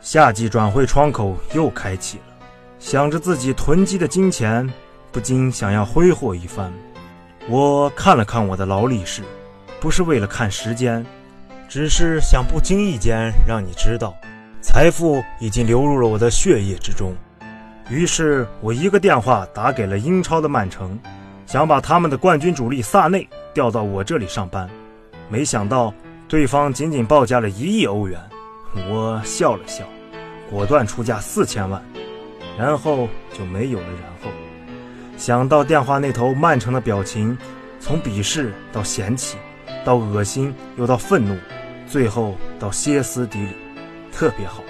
夏季转会窗口又开启了，想着自己囤积的金钱，不禁想要挥霍一番。我看了看我的劳力士，不是为了看时间，只是想不经意间让你知道，财富已经流入了我的血液之中。于是我一个电话打给了英超的曼城，想把他们的冠军主力萨内调到我这里上班，没想到对方仅仅报价了一亿欧元。我笑了笑，果断出价四千万，然后就没有了然后。想到电话那头曼城的表情，从鄙视到嫌弃，到恶心，又到愤怒，最后到歇斯底里，特别好玩。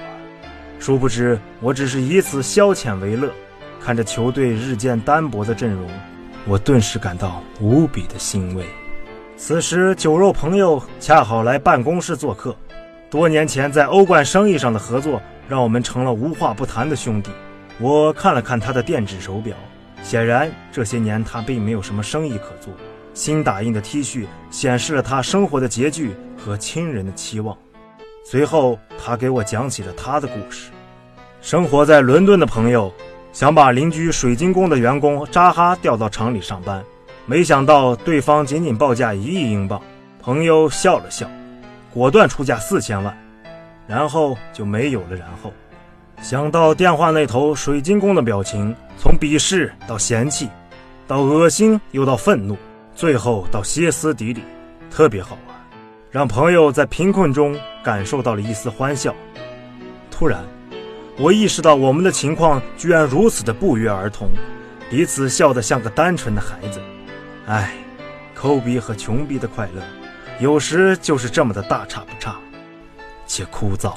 殊不知，我只是以此消遣为乐。看着球队日渐单薄的阵容，我顿时感到无比的欣慰。此时，酒肉朋友恰好来办公室做客。多年前在欧冠生意上的合作，让我们成了无话不谈的兄弟。我看了看他的电子手表，显然这些年他并没有什么生意可做。新打印的 T 恤显示了他生活的拮据和亲人的期望。随后，他给我讲起了他的故事。生活在伦敦的朋友想把邻居水晶宫的员工扎哈调到厂里上班，没想到对方仅仅报价一亿英镑。朋友笑了笑。果断出价四千万，然后就没有了然后。想到电话那头水晶宫的表情，从鄙视到嫌弃，到恶心，又到愤怒，最后到歇斯底里，特别好玩，让朋友在贫困中感受到了一丝欢笑。突然，我意识到我们的情况居然如此的不约而同，彼此笑得像个单纯的孩子。唉，抠逼和穷逼的快乐。有时就是这么的大差不差，且枯燥。